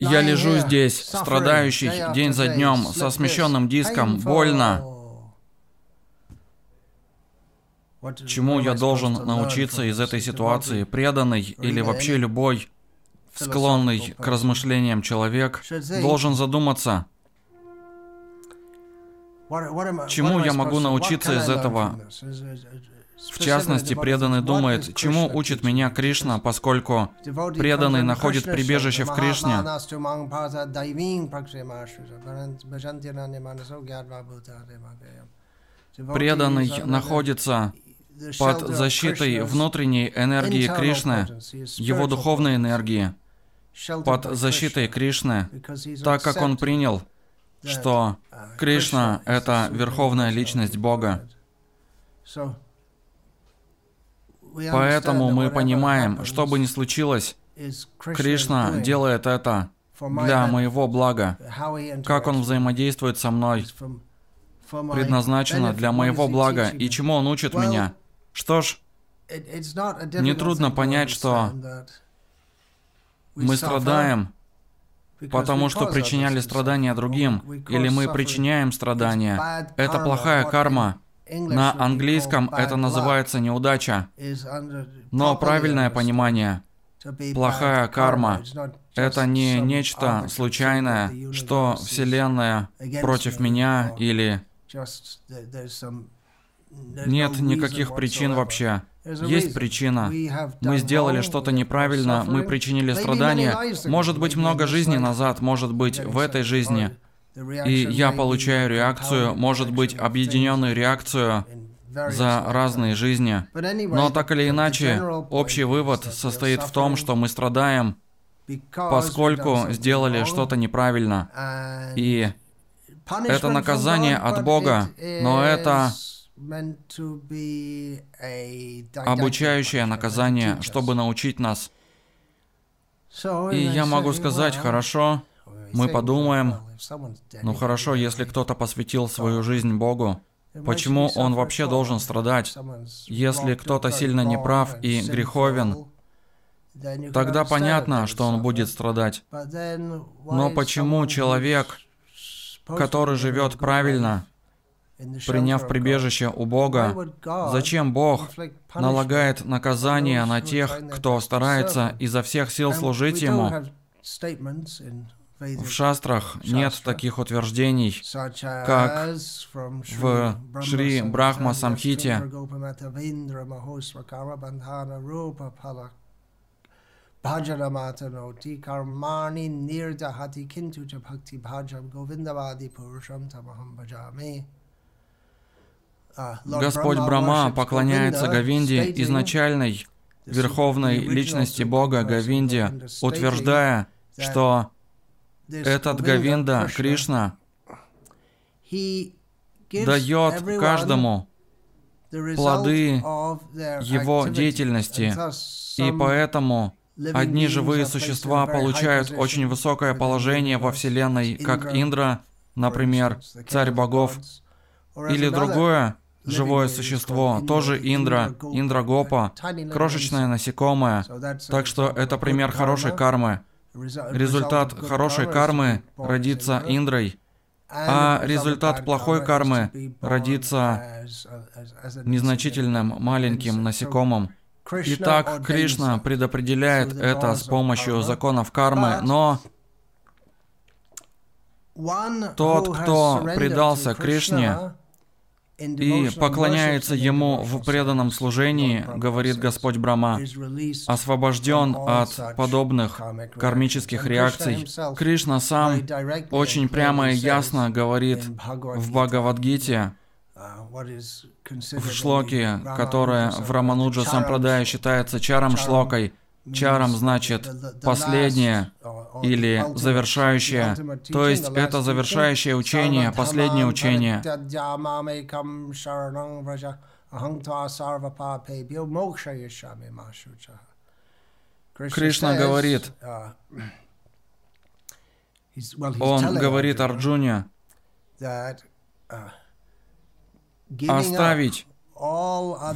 Я лежу здесь, страдающий день за днем, со смещенным диском, больно. Чему я должен научиться из этой ситуации? Преданный или вообще любой склонный к размышлениям человек должен задуматься, чему я могу научиться из этого. В частности, преданный думает, чему учит меня Кришна, поскольку преданный находит прибежище в Кришне. Преданный находится под защитой внутренней энергии Кришны, его духовной энергии, под защитой Кришны, так как он принял, что Кришна — это верховная личность Бога. Поэтому мы понимаем, что бы ни случилось, Кришна делает это для моего блага. Как Он взаимодействует со мной, предназначено для моего блага. И чему Он учит меня? Что ж, нетрудно понять, что мы страдаем, потому что причиняли страдания другим, или мы причиняем страдания. Это плохая карма. На английском это называется неудача. Но правильное понимание Плохая карма — это не нечто случайное, что Вселенная против меня или нет никаких причин вообще. Есть причина. Мы сделали что-то неправильно, мы причинили страдания. Может быть, много жизней назад, может быть, в этой жизни. И я получаю реакцию, может быть, объединенную реакцию за разные жизни. Но так или иначе, общий вывод состоит в том, что мы страдаем, поскольку сделали что-то неправильно. И это наказание от Бога, но это обучающее наказание, чтобы научить нас. И я могу сказать, хорошо, мы подумаем, ну хорошо, если кто-то посвятил свою жизнь Богу, почему он вообще должен страдать? Если кто-то сильно неправ и греховен, тогда понятно, что он будет страдать. Но почему человек, который живет правильно, приняв прибежище у Бога, зачем Бог налагает наказание на тех, кто старается изо всех сил служить Ему? В шастрах нет таких утверждений, как в Шри Брахма Самхите. Bhajanamatanoti karmani nirdahati kintu cha bhakti bhajam govindavadi purusham tamaham bhajami. Господь Брама поклоняется Говинде, изначальной верховной личности Бога Говинде, утверждая, что этот Говинда, Кришна, дает каждому плоды его деятельности, и поэтому одни живые существа получают очень высокое положение во Вселенной, как Индра, например, царь богов, или другое живое существо, тоже Индра, Индрагопа, крошечное насекомое. Так что это пример хорошей кармы. Результат хорошей кармы родится Индрой, а результат плохой кармы родится незначительным маленьким насекомым. Итак, Кришна предопределяет это с помощью законов кармы, но тот, кто предался Кришне, и поклоняется Ему в преданном служении, говорит Господь Брама, освобожден от подобных кармических реакций. Кришна сам очень прямо и ясно говорит в Бхагавадгите, в шлоке, которая в Рамануджа Сампрадая считается чаром шлокой, Чарам значит последнее или завершающее, то есть это завершающее учение, последнее учение. Кришна говорит, он говорит Арджуне, оставить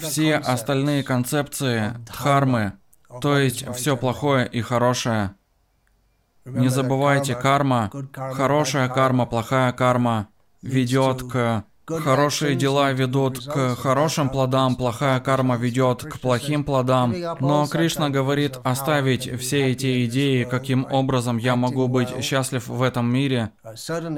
все остальные концепции дхармы, то есть все плохое и хорошее, Не забывайте, карма, хорошая карма, плохая карма ведет к Хорошие дела ведут к хорошим плодам, плохая карма ведет к плохим плодам. Но Кришна говорит оставить все эти идеи, каким образом я могу быть счастлив в этом мире,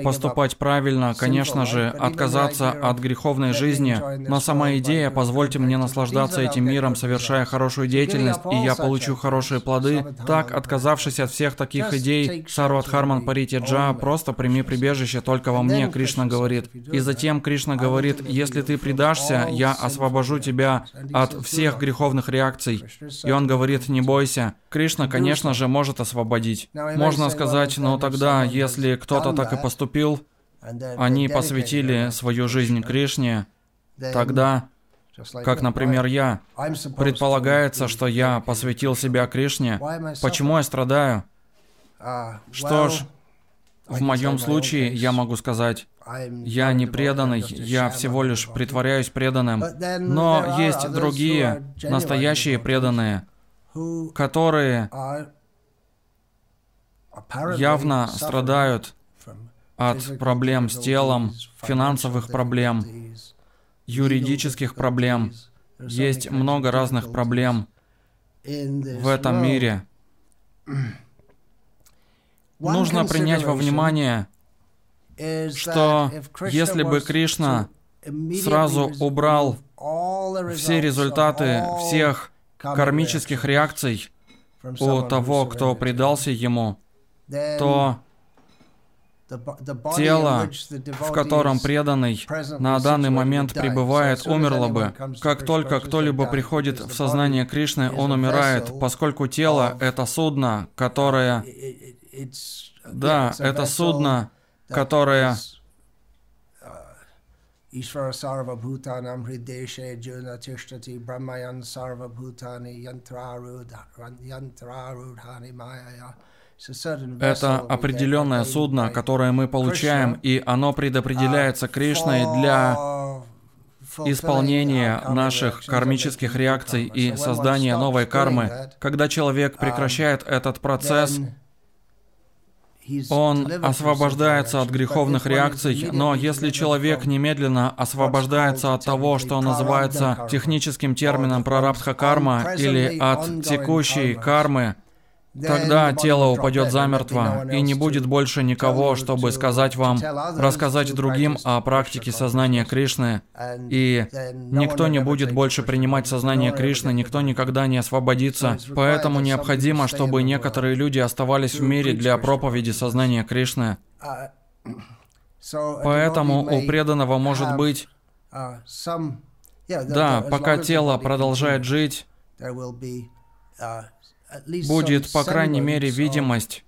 поступать правильно, конечно же, отказаться от греховной жизни. Но сама идея «позвольте мне наслаждаться этим миром, совершая хорошую деятельность, и я получу хорошие плоды», так, отказавшись от всех таких идей, Сарватхарман Паритяджа, просто прими прибежище только во мне, Кришна говорит. И затем Кришна Кришна говорит, если ты предашься, я освобожу тебя от всех греховных реакций. И он говорит, не бойся. Кришна, конечно же, может освободить. Можно сказать, но тогда, если кто-то так и поступил, они посвятили свою жизнь Кришне, тогда, как, например, я, предполагается, что я посвятил себя Кришне. Почему я страдаю? Что ж, в моем случае я могу сказать, я не преданный, я всего лишь притворяюсь преданным. Но есть другие, настоящие преданные, которые явно страдают от проблем с телом, финансовых проблем, юридических проблем. Есть много разных проблем в этом мире. Нужно принять во внимание, что если бы Кришна сразу убрал все результаты всех кармических реакций у того, кто предался ему, то тело, в котором преданный на данный момент пребывает, умерло бы. Как только кто-либо приходит в сознание Кришны, он умирает, поскольку тело — это судно, которое... Да, это судно, которая Майя. Это определенное судно, которое мы получаем, и оно предопределяется Кришной для исполнения наших кармических реакций и создания новой кармы. Когда человек прекращает этот процесс, он освобождается от греховных реакций, но если человек немедленно освобождается от того, что называется техническим термином прарабдха карма или от текущей кармы, Тогда тело упадет замертво, и не будет больше никого, чтобы сказать вам, рассказать другим о практике сознания Кришны, и никто не будет больше принимать сознание Кришны, никто никогда не освободится. Поэтому необходимо, чтобы некоторые люди оставались в мире для проповеди сознания Кришны. Поэтому у преданного может быть... Да, пока тело продолжает жить, будет, по крайней мере, видимость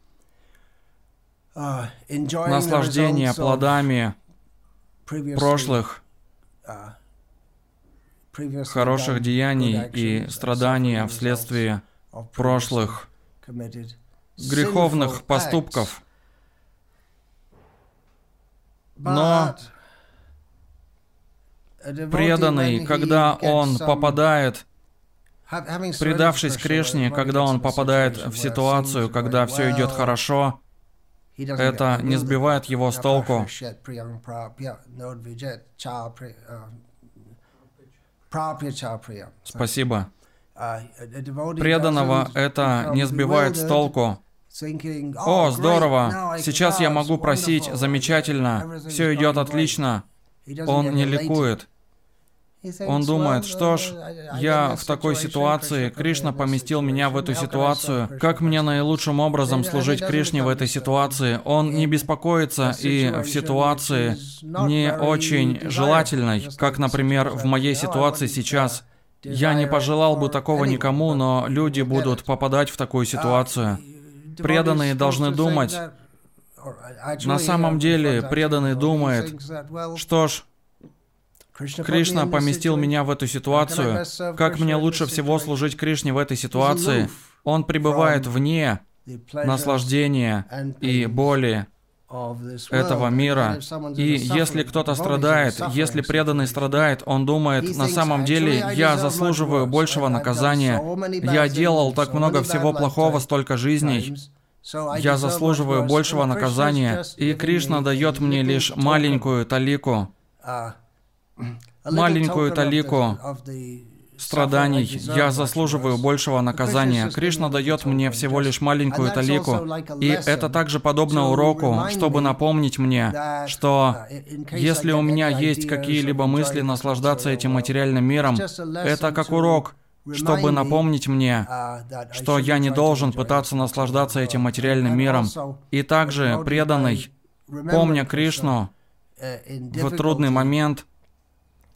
uh, наслаждения плодами прошлых uh, хороших деяний и страдания вследствие прошлых греховных поступков. Но преданный, когда он попадает Предавшись Кришне, когда он попадает в ситуацию, когда все идет хорошо, это не сбивает его с толку. Спасибо. Преданного это не сбивает с толку. О, здорово, сейчас я могу просить, замечательно, все идет отлично. Он не ликует. Он думает, что ж, я в такой ситуации, Кришна поместил меня в эту ситуацию. Как мне наилучшим образом служить Кришне в этой ситуации? Он не беспокоится и в ситуации не очень желательной, как, например, в моей ситуации сейчас. Я не пожелал бы такого никому, но люди будут попадать в такую ситуацию. Преданные должны думать. На самом деле, преданный думает, что ж, Кришна поместил меня в эту ситуацию. Как мне лучше всего служить Кришне в этой ситуации? Он пребывает вне наслаждения и боли этого мира. И если кто-то страдает, если преданный страдает, он думает, на самом деле я заслуживаю большего наказания. Я делал так много всего плохого, столько жизней. Я заслуживаю большего наказания, и Кришна дает мне лишь маленькую талику, маленькую талику страданий. Я заслуживаю большего наказания. Кришна дает мне всего лишь маленькую талику. И это также подобно уроку, чтобы напомнить мне, что если у меня есть какие-либо мысли наслаждаться этим материальным миром, это как урок, чтобы напомнить мне, что я не должен пытаться наслаждаться этим материальным миром. И также преданный, помня Кришну, в трудный момент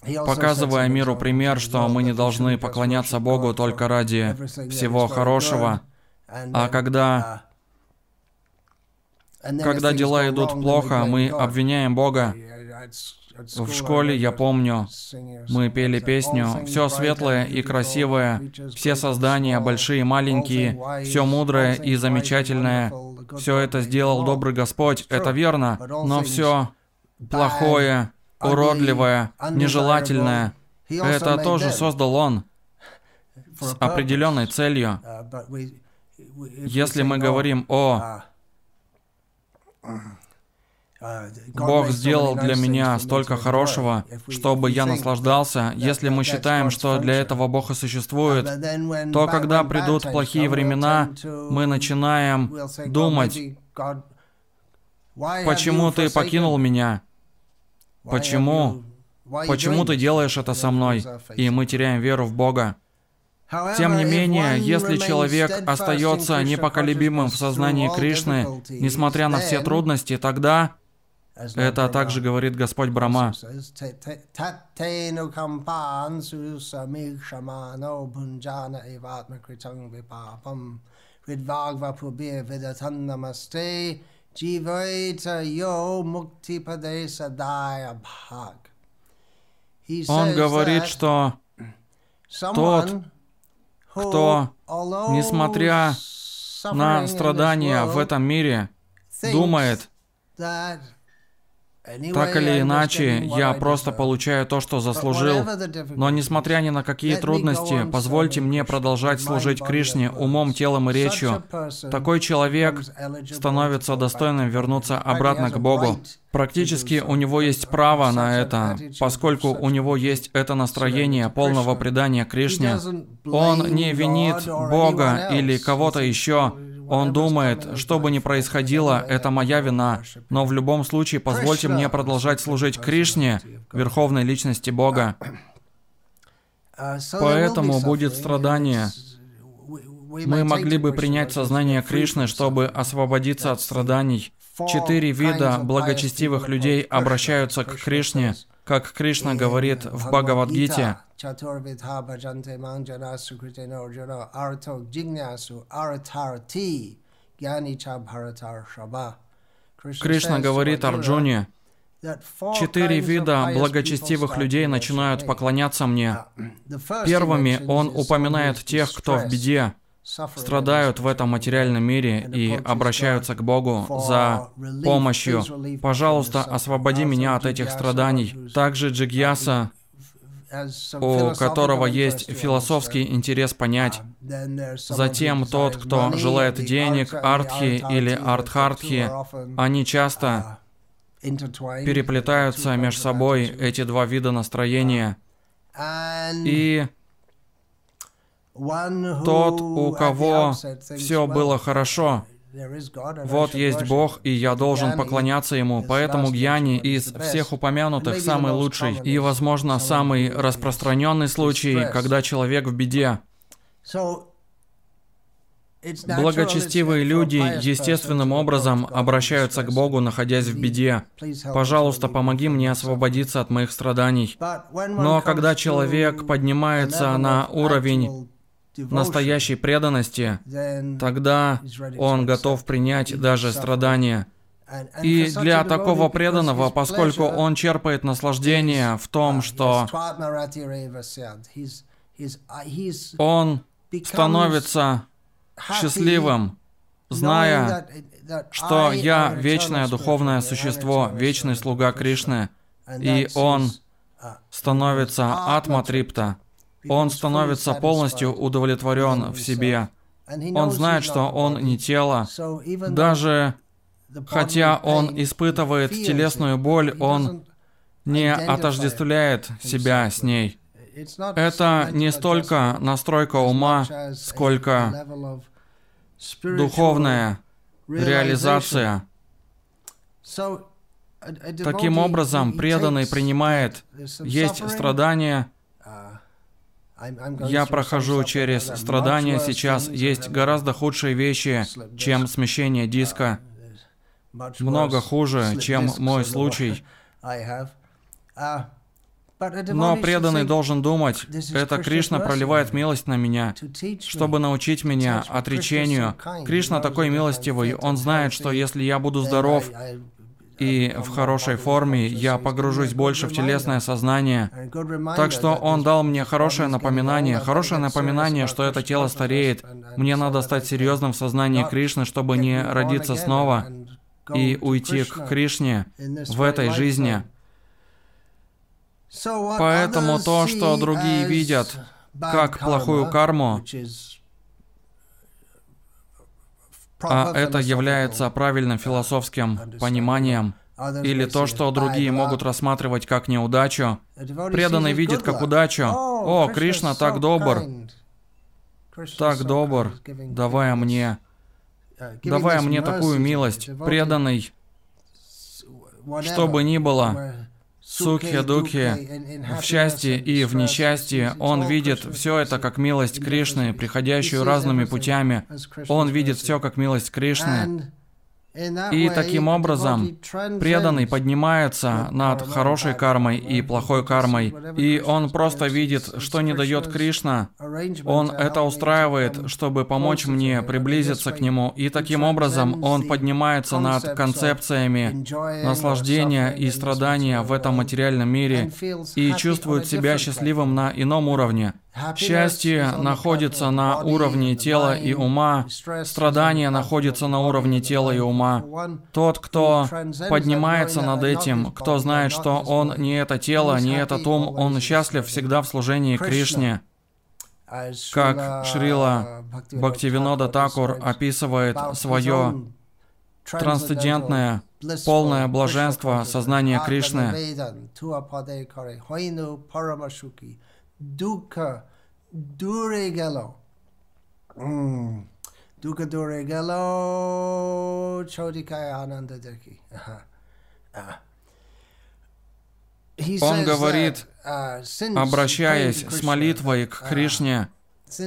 показывая миру пример, что мы не должны поклоняться Богу только ради всего хорошего, а когда когда дела идут плохо, мы обвиняем Бога. В школе, я помню, мы пели песню «Все светлое и красивое, все создания, большие и маленькие, все мудрое и замечательное, все это сделал добрый Господь». Это верно, но все плохое, уродливое, нежелательное. Это тоже создал он с определенной целью. Если мы говорим о Бог сделал для меня столько хорошего, чтобы я наслаждался. Если мы считаем, что для этого Бог и существует, то когда придут плохие времена, мы начинаем думать, почему ты покинул меня? Почему? Почему ты делаешь это со мной? И мы теряем веру в Бога. Тем не менее, если человек остается непоколебимым в сознании Кришны, несмотря на все трудности, тогда это также говорит Господь Брама. Он говорит, что тот, кто, несмотря на страдания в этом мире, думает, так или иначе, я просто получаю то, что заслужил. Но несмотря ни на какие трудности, позвольте мне продолжать служить Кришне умом, телом и речью. Такой человек становится достойным вернуться обратно к Богу. Практически у него есть право на это, поскольку у него есть это настроение полного предания Кришне. Он не винит Бога или кого-то еще, он думает, что бы ни происходило, это моя вина, но в любом случае позвольте мне продолжать служить Кришне, Верховной Личности Бога. Поэтому будет страдание. Мы могли бы принять сознание Кришны, чтобы освободиться от страданий. Четыре вида благочестивых людей обращаются к Кришне, как Кришна говорит в Бхагавадгите. Кришна говорит Арджуне, Четыре вида благочестивых людей начинают поклоняться мне. Первыми он упоминает тех, кто в беде, страдают в этом материальном мире и обращаются к Богу за помощью. Пожалуйста, освободи меня от этих страданий. Также Джигьяса у которого есть философский интерес понять. Затем тот, кто желает денег, артхи или артхартхи, они часто переплетаются между собой, эти два вида настроения. И тот, у кого все было хорошо, вот есть Бог, и я должен поклоняться Ему. Поэтому гьяни из всех упомянутых самый лучший и, возможно, самый распространенный случай, когда человек в беде. Благочестивые люди естественным образом обращаются к Богу, находясь в беде. Пожалуйста, помоги мне освободиться от моих страданий. Но когда человек поднимается на уровень настоящей преданности, тогда он готов принять даже страдания. И для такого преданного, поскольку он черпает наслаждение в том, что он становится счастливым, зная, что я вечное духовное существо, вечный слуга Кришны, и он становится атматрипта, он становится полностью удовлетворен в себе. Он знает, что он не тело. Даже хотя он испытывает телесную боль, он не отождествляет себя с ней. Это не столько настройка ума, сколько духовная реализация. Таким образом, преданный принимает, есть страдания, я прохожу через страдания сейчас, есть гораздо худшие вещи, чем смещение диска, много хуже, чем мой случай. Но преданный должен думать, это Кришна проливает милость на меня, чтобы научить меня отречению. Кришна такой милостивый, он знает, что если я буду здоров и в хорошей форме, я погружусь больше в телесное сознание. Так что он дал мне хорошее напоминание, хорошее напоминание, что это тело стареет. Мне надо стать серьезным в сознании Кришны, чтобы не родиться снова и уйти к Кришне в этой жизни. Поэтому то, что другие видят как плохую карму, а это является правильным философским пониманием, или то, что другие могут рассматривать как неудачу, преданный видит как удачу. О, Кришна так добр, так добр, давая мне, давая мне такую милость, преданный, что бы ни было, сукхе духе, в счастье и в несчастье, он видит все это как милость Кришны, приходящую разными путями. Он видит все как милость Кришны. И таким образом преданный поднимается над хорошей кармой и плохой кармой, и он просто видит, что не дает Кришна. Он это устраивает, чтобы помочь мне приблизиться к нему, и таким образом он поднимается над концепциями наслаждения и страдания в этом материальном мире и чувствует себя счастливым на ином уровне. Счастье находится на уровне тела и ума, страдание находится на уровне тела и ума. Тот, кто поднимается над этим, кто знает, что он не это тело, не этот ум, он счастлив всегда в служении Кришне. Как Шрила Бхактивинода Такур описывает свое трансцендентное, полное блаженство сознания Кришны. Dure gelo. Mm. Dukkha dure gelo. Chodikaya ananda deki. Он говорит, uh, обращаясь с молитвой к uh, Кришне,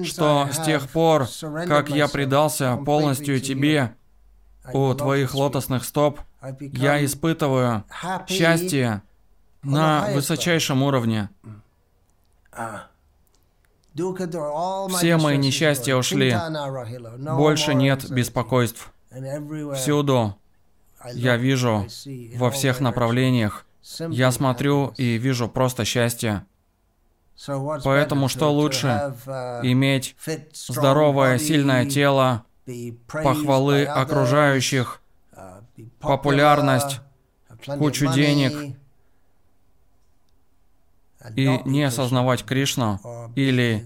что с тех пор, как я предался полностью Тебе, у Твоих лотосных стоп, я испытываю счастье на высочайшем уровне. Все мои несчастья ушли. Больше нет беспокойств. Всюду я вижу во всех направлениях. Я смотрю и вижу просто счастье. Поэтому что лучше? Иметь здоровое, сильное тело, похвалы окружающих, популярность, кучу денег, и не осознавать Кришну или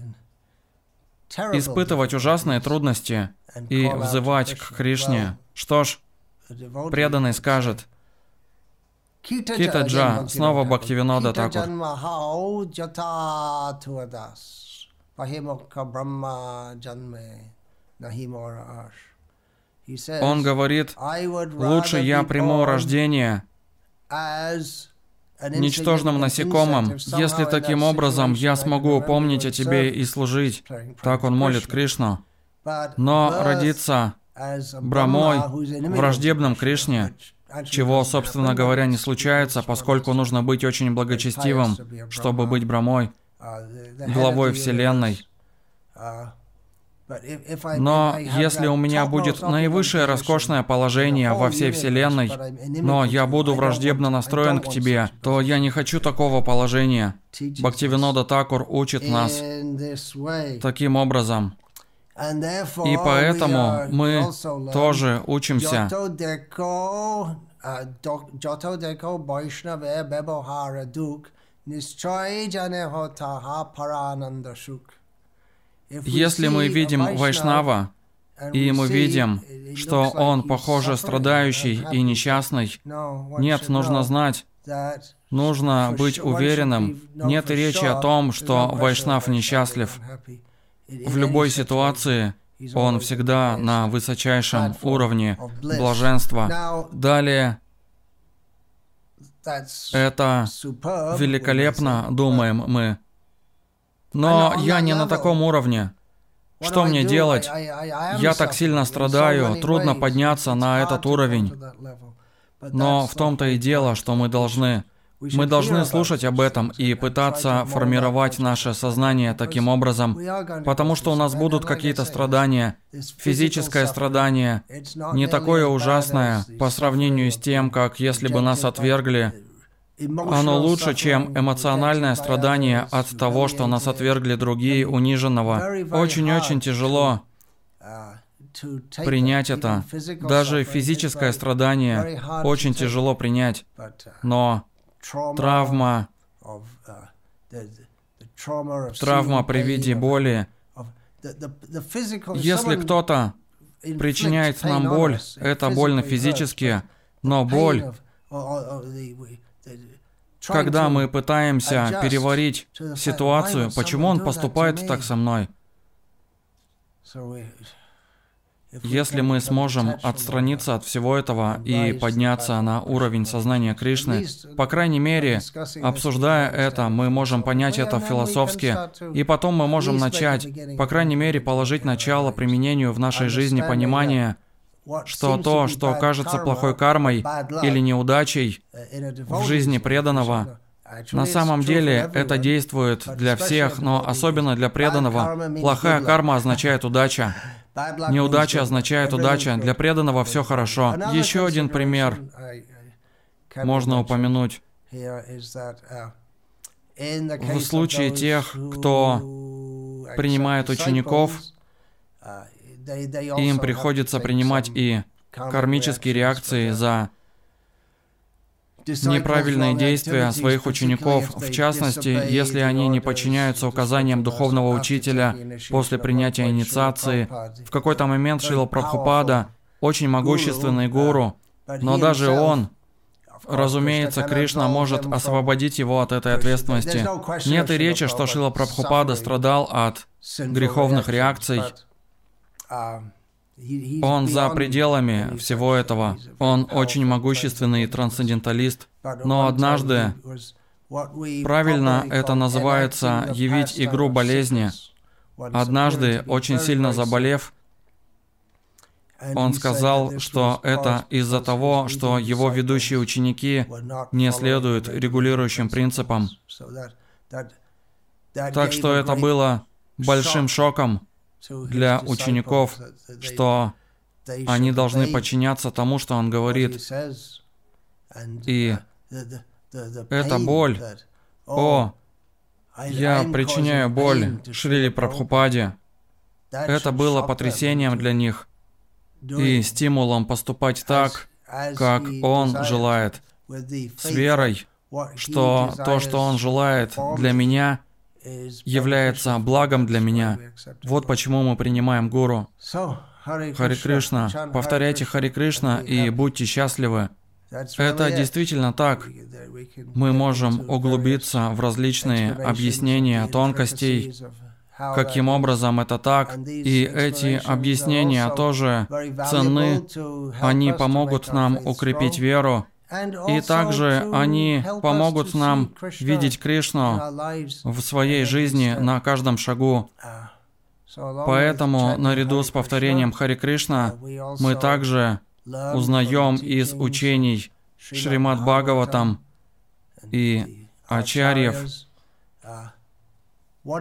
испытывать ужасные трудности и взывать к Кришне. Что ж, преданный скажет, Китаджа, снова Бхактивинода Такур. Он говорит, лучше я приму рождение ничтожным насекомым, если таким образом я смогу помнить о тебе и служить. Так он молит Кришну. Но родиться Брамой, враждебным Кришне, чего, собственно говоря, не случается, поскольку нужно быть очень благочестивым, чтобы быть Брамой, главой Вселенной. Но если у меня будет наивысшее роскошное положение во всей Вселенной, но я буду враждебно настроен к тебе, то я не хочу такого положения. Бхактивинода Такур учит нас таким образом. И поэтому мы тоже учимся. Если мы видим Вайшнава, И мы видим, что он, похоже, страдающий и несчастный. Нет, нужно знать, нужно быть уверенным. Нет речи о том, что Вайшнав несчастлив. В любой ситуации он всегда на высочайшем уровне блаженства. Далее, это великолепно, думаем мы. Но я не на таком уровне. Что мне делать? Я так сильно страдаю, трудно подняться на этот уровень. Но в том-то и дело, что мы должны мы должны слушать об этом и пытаться формировать наше сознание таким образом, потому что у нас будут какие-то страдания. Физическое страдание не такое ужасное по сравнению с тем, как если бы нас отвергли. Оно лучше, чем эмоциональное страдание от того, что нас отвергли другие, униженного. Очень-очень тяжело принять это. Даже физическое страдание очень тяжело принять. Но травма, травма при виде боли. Если кто-то причиняет нам боль, это больно физически, но боль, когда мы пытаемся переварить ситуацию, почему он поступает так со мной, если мы сможем отстраниться от всего этого и подняться на уровень сознания Кришны, по крайней мере, обсуждая это, мы можем понять это философски, и потом мы можем начать, по крайней мере, положить начало применению в нашей жизни понимания, что то, что кажется плохой кармой или неудачей в жизни преданного, на самом деле это действует для всех, но особенно для преданного. Плохая карма означает удача. Неудача означает удача. Для преданного все хорошо. Еще один пример можно упомянуть. В случае тех, кто принимает учеников, им приходится принимать и кармические реакции за неправильные действия своих учеников, в частности, если они не подчиняются указаниям духовного учителя после принятия инициации. В какой-то момент Шила Прабхупада, очень могущественный гуру, но даже он, Разумеется, Кришна может освободить его от этой ответственности. Нет и речи, что Шила Прабхупада страдал от греховных реакций. Он за пределами всего этого. Он очень могущественный трансценденталист. Но однажды, правильно это называется, явить игру болезни. Однажды, очень сильно заболев, он сказал, что это из-за того, что его ведущие ученики не следуют регулирующим принципам. Так что это было большим шоком для учеников, что они должны подчиняться тому, что он говорит. И эта боль, о, я причиняю боль Шрили Прабхупаде, это было потрясением для них и стимулом поступать так, как он желает, с верой, что то, что он желает для меня, является благом для меня. Вот почему мы принимаем Гуру. Хари Кришна. Повторяйте Хари Кришна и будьте счастливы. Это действительно так. Мы можем углубиться в различные объяснения тонкостей, каким образом это так, и эти объяснения тоже ценны, они помогут нам укрепить веру, и также они помогут нам видеть Кришну в своей жизни на каждом шагу. Поэтому, наряду с повторением Хари Кришна, мы также узнаем из учений Шримад Бхагаватам и Ачарьев,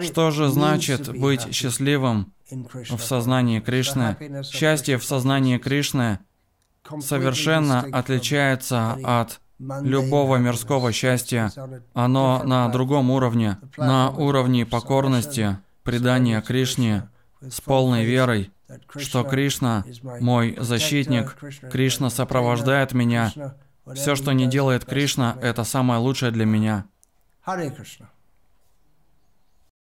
что же значит быть счастливым в сознании Кришны? Счастье в сознании Кришны совершенно отличается от любого мирского счастья. Оно на другом уровне, на уровне покорности, предания Кришне с полной верой, что Кришна мой защитник, Кришна сопровождает меня. Все, что не делает Кришна, это самое лучшее для меня. Hare Krishna.